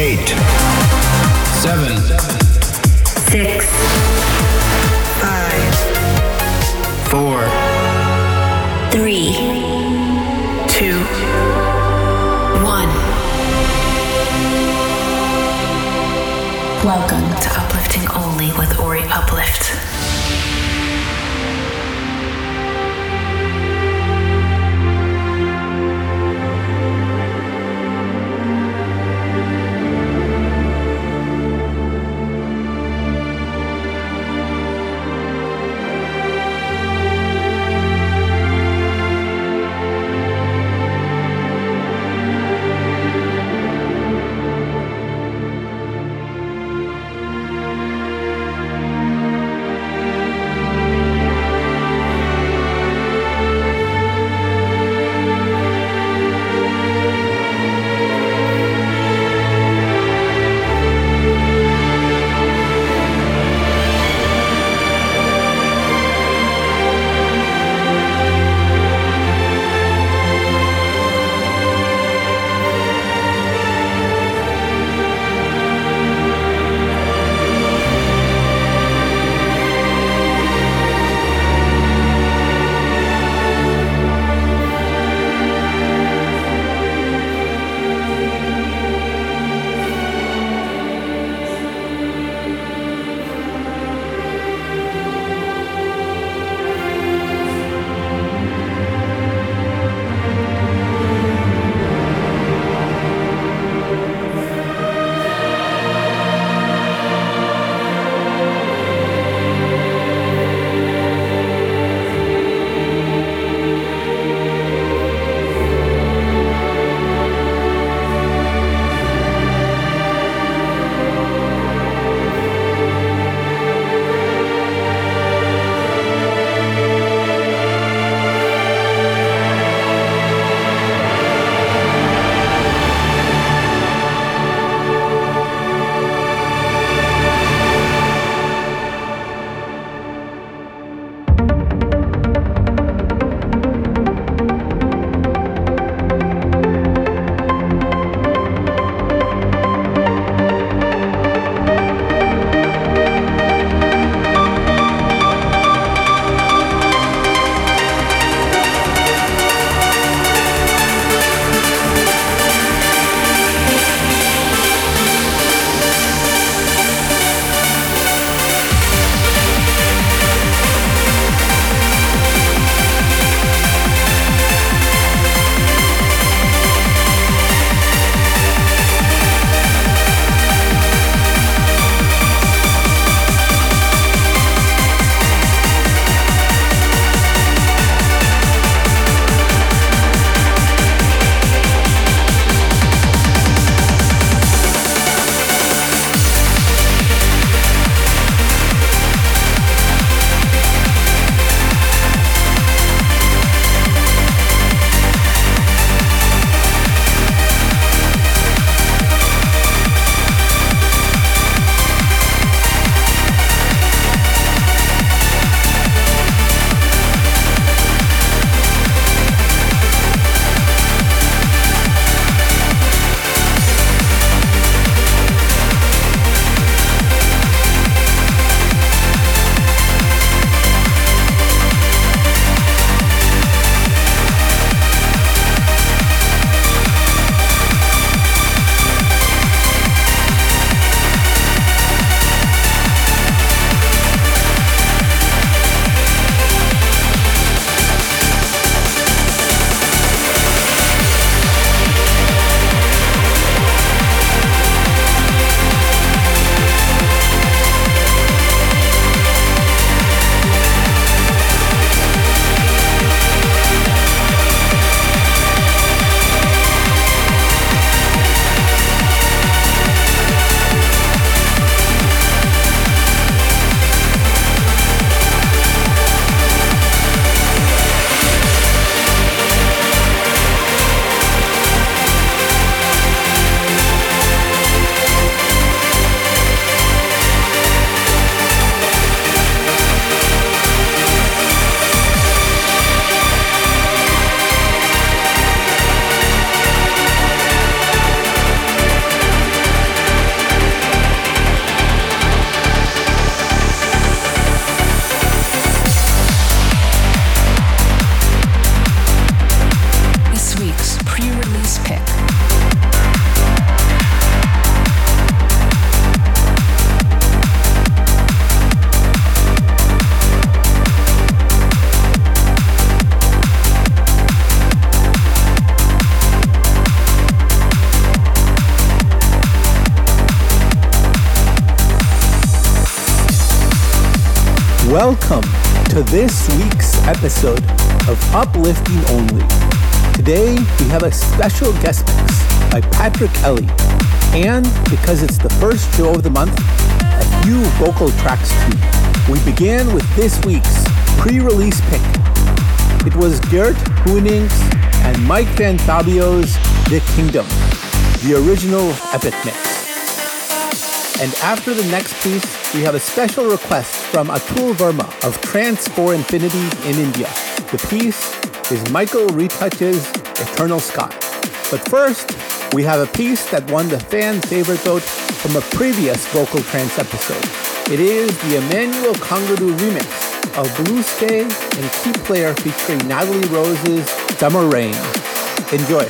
eight, seven, six, five, four, three, two, one. Welcome this week's episode of Uplifting Only. Today we have a special guest mix by Patrick Ellie, and because it's the first show of the month, a few vocal tracks too. We began with this week's pre-release pick. It was Gert Hoonings and Mike Van Fabio's The Kingdom, the original Epic Mix. And after the next piece, we have a special request from Atul Verma of Trance for Infinity in India. The piece is Michael Retouch's Eternal Sky. But first, we have a piece that won the fan favorite vote from a previous vocal trance episode. It is the Emmanuel Congadou remix of Blue Sky and Key Player featuring Natalie Rose's Summer Rain. Enjoy.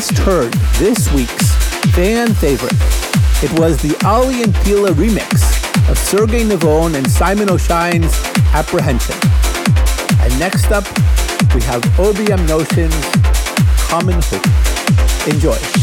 Just heard this week's fan favorite. It was the Aly and Fila remix of Sergey Nevone and Simon O'Shine's Apprehension. And next up, we have OBM Notion's Common Hope. Enjoy.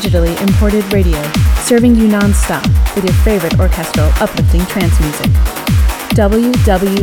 Digitally imported radio, serving you non-stop with your favorite orchestral uplifting trance music. www.di.fm.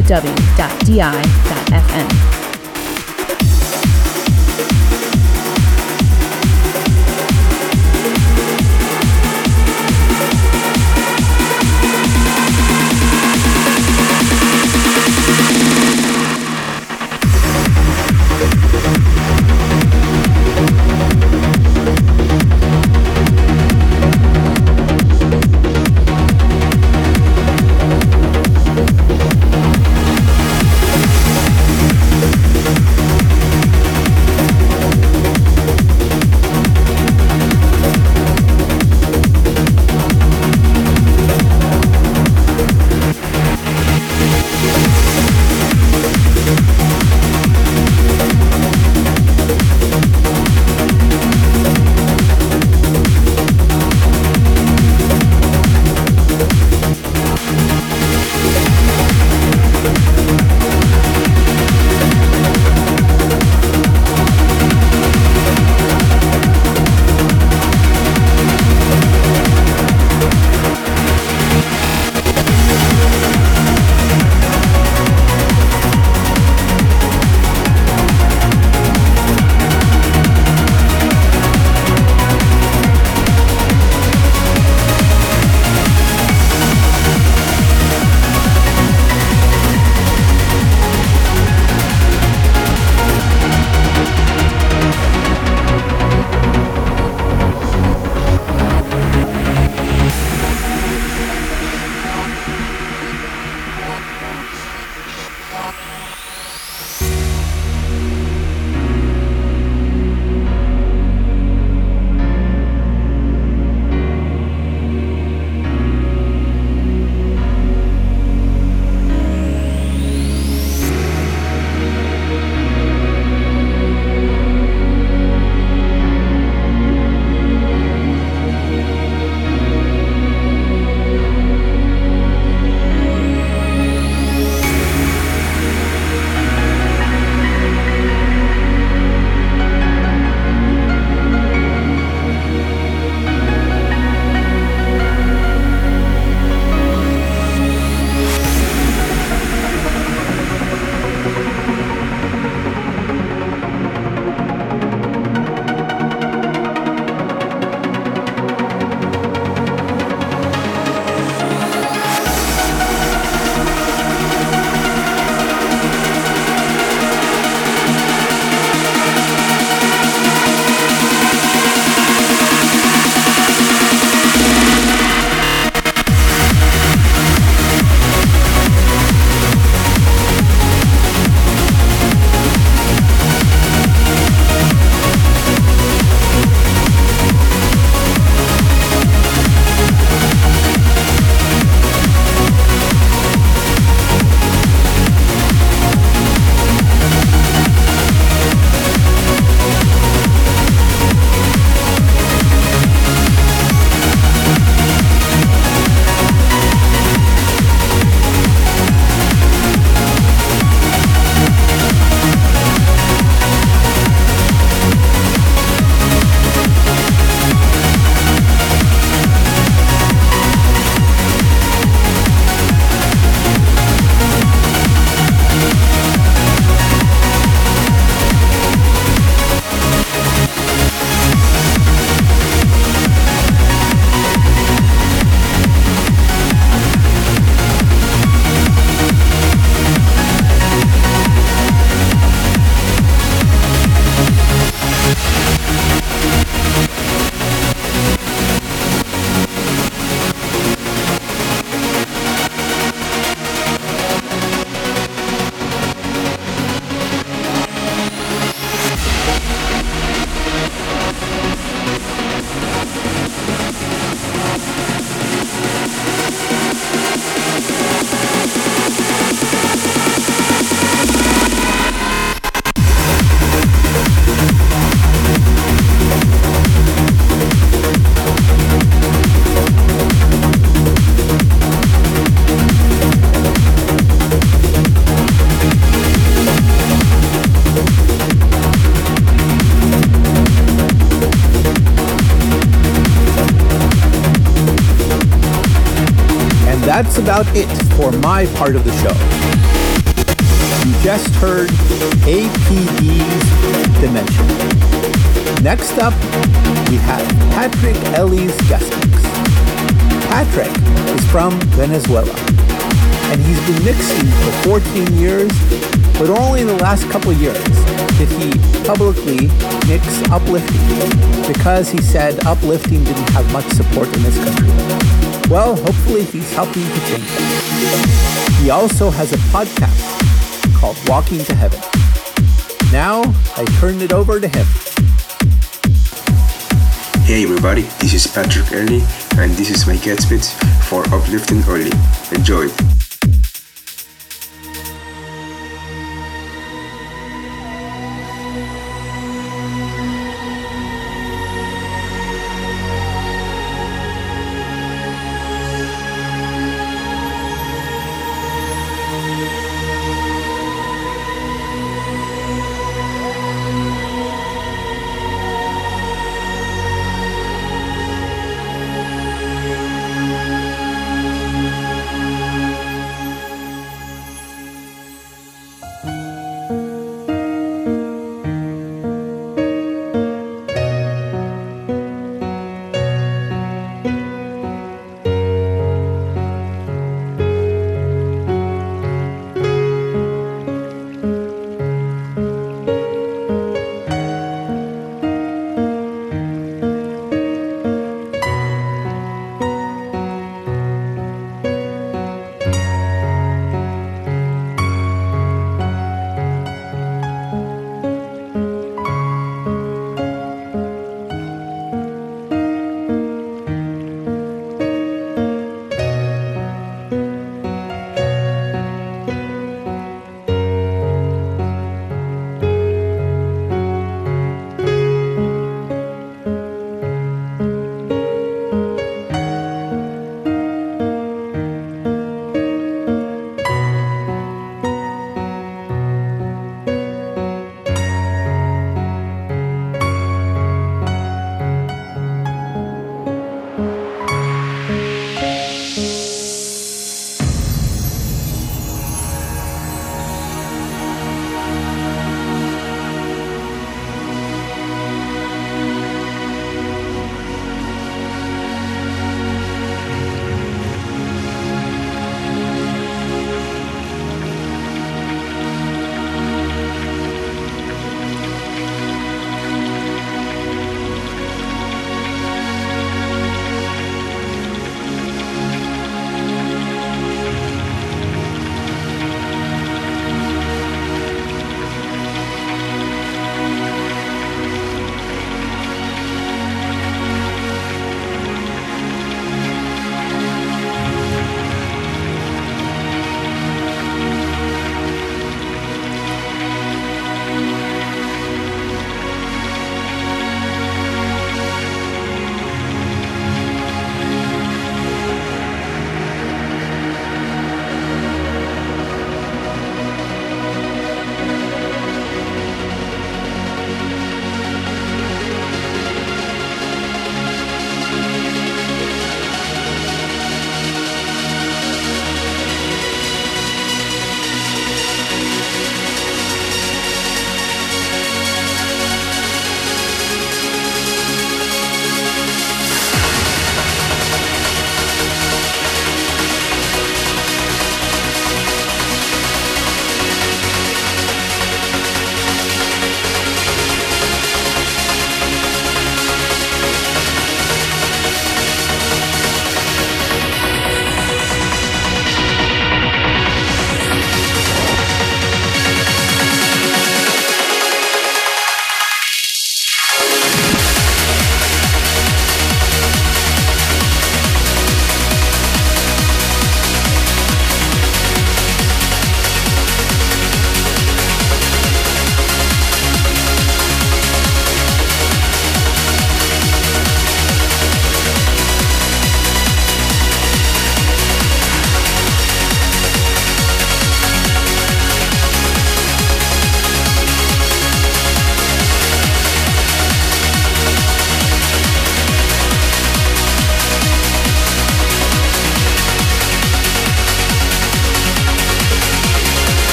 about it for my part of the show. You just heard APD's Dimension. Next up, we have Patrick Ellie's guest mix. Patrick is from Venezuela, and he's been mixing for 14 years, but only in the last couple years did he publicly mix uplifting because he said uplifting didn't have much support in this country. Well, hopefully he's helping to change that. He also has a podcast called Walking to Heaven. Now I turn it over to him. Hey everybody, this is Patrick Early and this is my mix for Uplifting Only. Enjoy! that's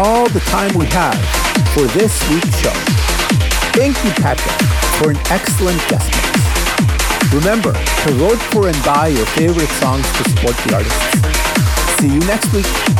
all the time we have for this week's show. Thank you, Patrick, for an excellent guest mix. Remember to vote for and buy your favorite songs to support the artists. See you next week.